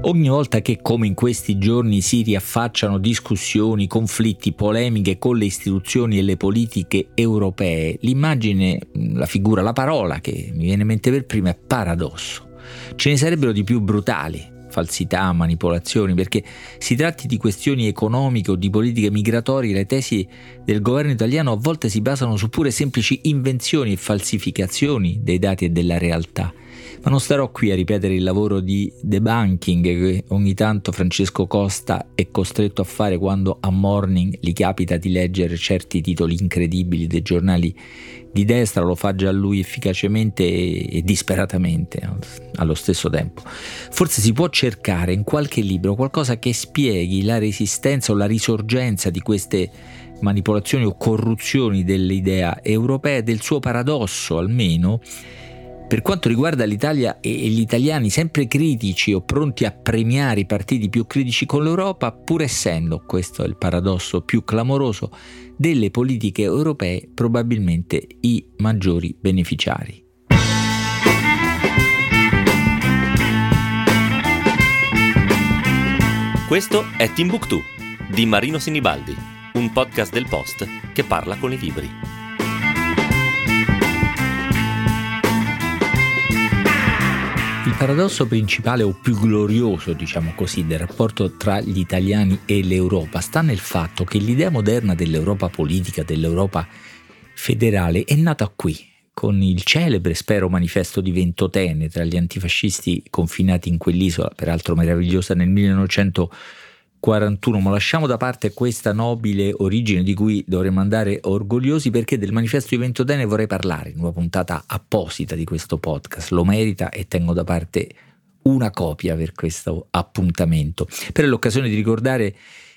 Ogni volta che, come in questi giorni, si riaffacciano discussioni, conflitti, polemiche con le istituzioni e le politiche europee, l'immagine, la figura, la parola che mi viene in mente per prima è paradosso. Ce ne sarebbero di più brutali, falsità, manipolazioni, perché si tratti di questioni economiche o di politiche migratorie, le tesi del governo italiano a volte si basano su pure semplici invenzioni e falsificazioni dei dati e della realtà. Ma non starò qui a ripetere il lavoro di debunking che ogni tanto Francesco Costa è costretto a fare quando a morning gli capita di leggere certi titoli incredibili dei giornali di destra, lo fa già lui efficacemente e, e disperatamente allo stesso tempo. Forse si può cercare in qualche libro qualcosa che spieghi la resistenza o la risorgenza di queste manipolazioni o corruzioni dell'idea europea, del suo paradosso almeno, per quanto riguarda l'Italia e gli italiani sempre critici o pronti a premiare i partiti più critici con l'Europa, pur essendo, questo è il paradosso più clamoroso, delle politiche europee probabilmente i maggiori beneficiari. Questo è Timbuktu di Marino Sinibaldi, un podcast del Post che parla con i libri. Paradosso principale o più glorioso, diciamo così, del rapporto tra gli italiani e l'Europa sta nel fatto che l'idea moderna dell'Europa politica, dell'Europa federale, è nata qui, con il celebre, spero, manifesto di Ventotene tra gli antifascisti confinati in quell'isola, peraltro meravigliosa, nel 1940 41, ma lasciamo da parte questa nobile origine di cui dovremmo andare orgogliosi perché del manifesto di Ventotene vorrei parlare in una puntata apposita di questo podcast, lo merita e tengo da parte una copia per questo appuntamento. Per l'occasione di ricordare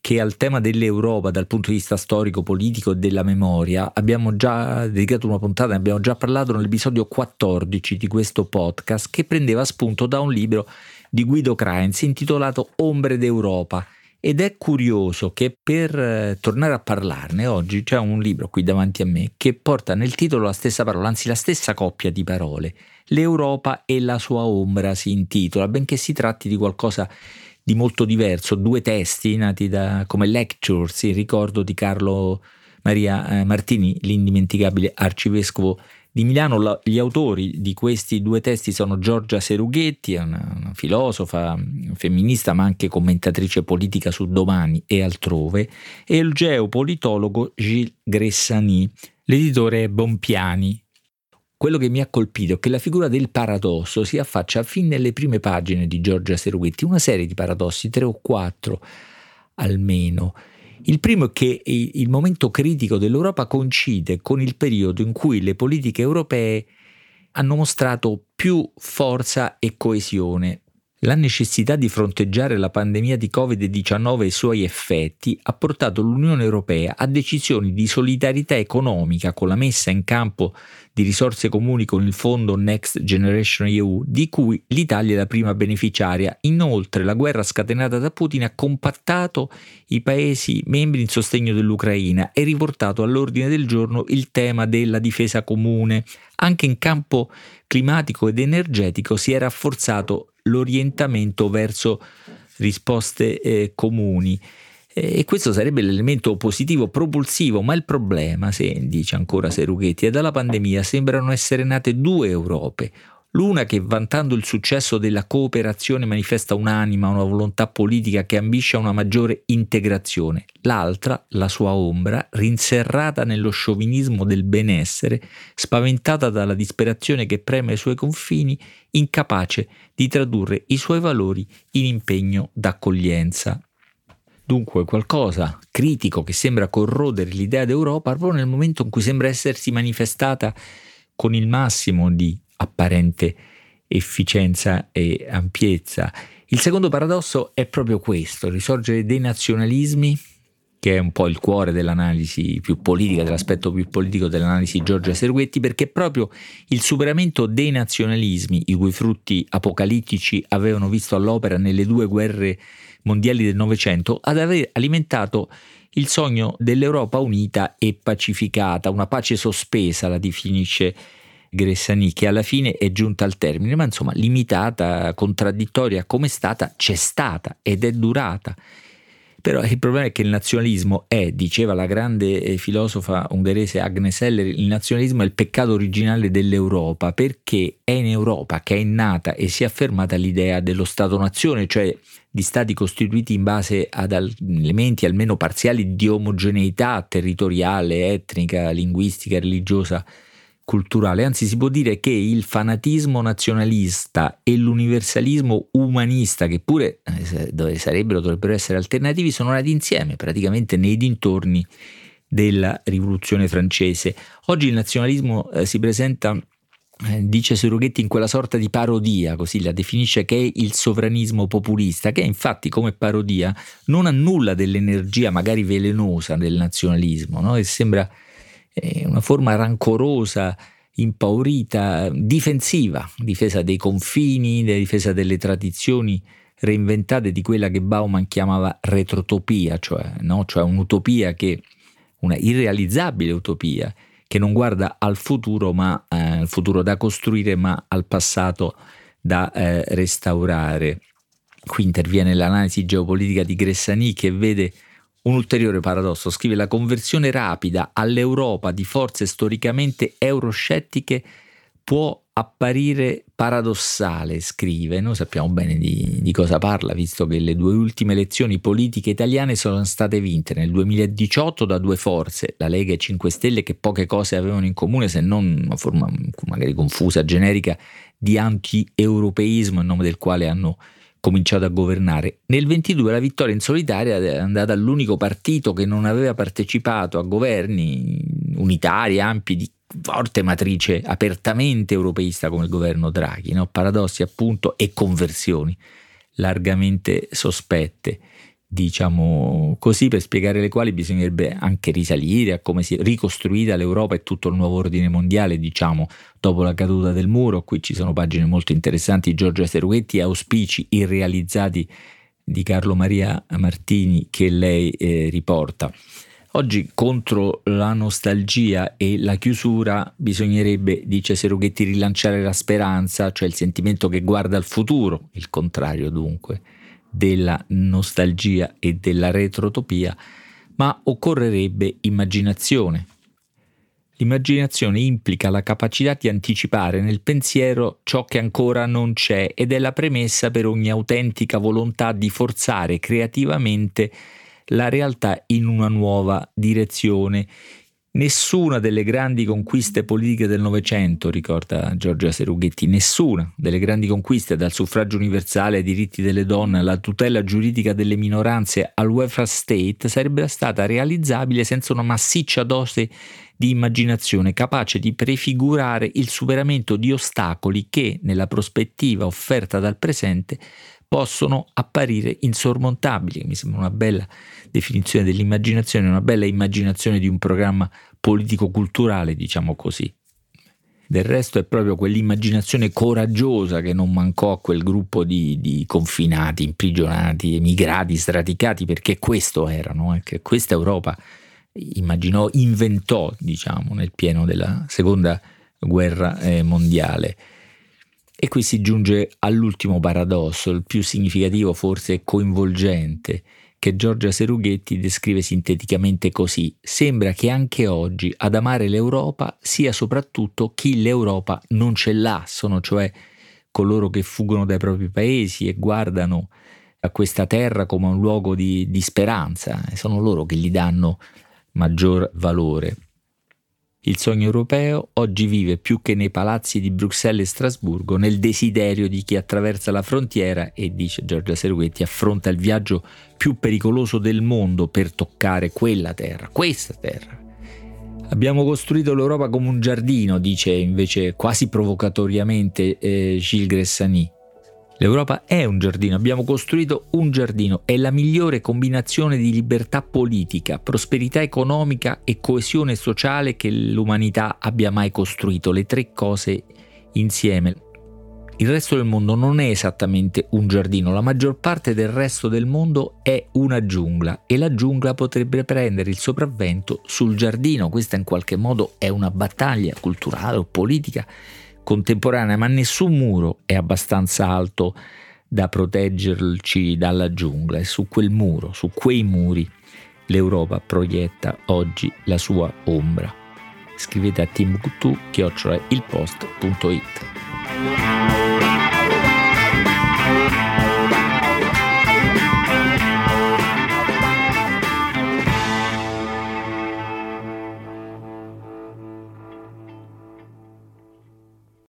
che al tema dell'Europa dal punto di vista storico, politico e della memoria abbiamo già dedicato una puntata, ne abbiamo già parlato nell'episodio 14 di questo podcast che prendeva spunto da un libro di Guido Krainz intitolato Ombre d'Europa ed è curioso che per eh, tornare a parlarne oggi c'è un libro qui davanti a me che porta nel titolo la stessa parola, anzi la stessa coppia di parole. L'Europa e la sua ombra si intitola, benché si tratti di qualcosa di molto diverso, due testi nati da, come lectures in ricordo di Carlo Maria eh, Martini, l'indimenticabile arcivescovo di Milano. La, gli autori di questi due testi sono Giorgia Serughetti, una, una filosofa femminista ma anche commentatrice politica su Domani e altrove, e il geopolitologo Gilles Gressani. L'editore Bompiani. Quello che mi ha colpito è che la figura del paradosso si affaccia fin nelle prime pagine di Giorgia Serughetti, una serie di paradossi, tre o quattro almeno, il primo è che il momento critico dell'Europa coincide con il periodo in cui le politiche europee hanno mostrato più forza e coesione. La necessità di fronteggiare la pandemia di Covid-19 e i suoi effetti ha portato l'Unione Europea a decisioni di solidarietà economica con la messa in campo di risorse comuni con il fondo Next Generation EU, di cui l'Italia è la prima beneficiaria. Inoltre, la guerra scatenata da Putin ha compattato i Paesi membri in sostegno dell'Ucraina e riportato all'ordine del giorno il tema della difesa comune. Anche in campo climatico ed energetico si è rafforzato l'orientamento verso risposte eh, comuni. E questo sarebbe l'elemento positivo propulsivo, ma il problema, se dice ancora Serughetti, è dalla pandemia sembrano essere nate due Europe, L'una che vantando il successo della cooperazione manifesta un'anima, una volontà politica che ambisce a una maggiore integrazione, l'altra, la sua ombra, rinserrata nello sciovinismo del benessere, spaventata dalla disperazione che preme i suoi confini, incapace di tradurre i suoi valori in impegno d'accoglienza. Dunque qualcosa critico che sembra corrodere l'idea d'Europa proprio nel momento in cui sembra essersi manifestata con il massimo di apparente efficienza e ampiezza. Il secondo paradosso è proprio questo, risorgere dei nazionalismi, che è un po' il cuore dell'analisi più politica, dell'aspetto più politico dell'analisi di Giorgia Serguetti, perché proprio il superamento dei nazionalismi, i cui frutti apocalittici avevano visto all'opera nelle due guerre mondiali del Novecento, ad aver alimentato il sogno dell'Europa unita e pacificata, una pace sospesa la definisce Gressani che alla fine è giunta al termine, ma insomma limitata, contraddittoria come è stata, c'è stata ed è durata. Però il problema è che il nazionalismo è, diceva la grande eh, filosofa ungherese Agnes Heller, il nazionalismo è il peccato originale dell'Europa perché è in Europa che è nata e si è affermata l'idea dello Stato-nazione, cioè di stati costituiti in base ad elementi almeno parziali di omogeneità territoriale, etnica, linguistica, religiosa culturale, anzi si può dire che il fanatismo nazionalista e l'universalismo umanista, che pure eh, sarebbero, dovrebbero essere alternativi, sono nati insieme praticamente nei dintorni della rivoluzione francese. Oggi il nazionalismo eh, si presenta eh, dice Surughetti in quella sorta di parodia, così la definisce che è il sovranismo populista, che infatti come parodia non ha nulla dell'energia magari velenosa del nazionalismo, no? e sembra una forma rancorosa, impaurita, difensiva, difesa dei confini, difesa delle tradizioni reinventate di quella che Bauman chiamava retrotopia, cioè, no? cioè un'utopia che, una irrealizzabile utopia, che non guarda al futuro, ma eh, al futuro da costruire, ma al passato da eh, restaurare. Qui interviene l'analisi geopolitica di Gressani che vede un ulteriore paradosso, scrive la conversione rapida all'Europa di forze storicamente euroscettiche può apparire paradossale, scrive, noi sappiamo bene di, di, cosa parla, visto che le due ultime elezioni politiche italiane sono state vinte nel 2018 da due forze, la Lega e 5 Stelle, che poche cose avevano in comune se non una forma magari confusa, generica, di anti-europeismo in nome del quale hanno cominciato a governare. Nel 22 la vittoria in solitaria è andata all'unico partito che non aveva partecipato a governi unitari, ampi, di forte matrice apertamente europeista come il governo Draghi, no? paradossi appunto e conversioni largamente sospette diciamo così, per spiegare le quali bisognerebbe anche risalire a come si è ricostruita l'Europa e tutto il nuovo ordine mondiale, diciamo, dopo la caduta del muro. Qui ci sono pagine molto interessanti di Giorgio Seruetti, auspici irrealizzati di Carlo Maria Martini che lei eh, riporta. Oggi contro la nostalgia e la chiusura bisognerebbe, dice Serughetti, rilanciare la speranza, cioè il sentimento che guarda al futuro, il contrario dunque della nostalgia e della retrotopia, ma occorrerebbe immaginazione. L'immaginazione implica la capacità di anticipare nel pensiero ciò che ancora non c'è ed è la premessa per ogni autentica volontà di forzare creativamente la realtà in una nuova direzione Nessuna delle grandi conquiste politiche del Novecento, ricorda Giorgia Serughetti, nessuna delle grandi conquiste dal suffragio universale ai diritti delle donne alla tutela giuridica delle minoranze al welfare state sarebbe stata realizzabile senza una massiccia dose di immaginazione capace di prefigurare il superamento di ostacoli che, nella prospettiva offerta dal presente, possono apparire insormontabili. Mi sembra una bella definizione dell'immaginazione, una bella immaginazione di un programma politico-culturale, diciamo così. Del resto è proprio quell'immaginazione coraggiosa che non mancò a quel gruppo di, di confinati, imprigionati, emigrati, straticati, perché questo erano, eh, che questa Europa immaginò, inventò, diciamo, nel pieno della seconda guerra eh, mondiale. E qui si giunge all'ultimo paradosso, il più significativo forse coinvolgente, che Giorgia Serughetti descrive sinteticamente così. Sembra che anche oggi ad amare l'Europa sia soprattutto chi l'Europa non ce l'ha, sono cioè coloro che fuggono dai propri paesi e guardano a questa terra come un luogo di, di speranza, sono loro che gli danno maggior valore. Il sogno europeo oggi vive più che nei palazzi di Bruxelles e Strasburgo nel desiderio di chi attraversa la frontiera e, dice Giorgia Serguetti, affronta il viaggio più pericoloso del mondo per toccare quella terra, questa terra. Abbiamo costruito l'Europa come un giardino, dice invece quasi provocatoriamente eh, Gilles Gressani. L'Europa è un giardino, abbiamo costruito un giardino, è la migliore combinazione di libertà politica, prosperità economica e coesione sociale che l'umanità abbia mai costruito, le tre cose insieme. il resto del mondo non è esattamente un giardino, la maggior parte del resto del mondo è una giungla e la giungla potrebbe prendere il sopravvento sul giardino. Questa in qualche modo è una battaglia culturale o politica contemporanea, ma nessun muro è abbastanza alto da proteggerci dalla giungla e su quel muro, su quei muri, l'Europa proietta oggi la sua ombra. Scrivete a timbuktu-ilpost.it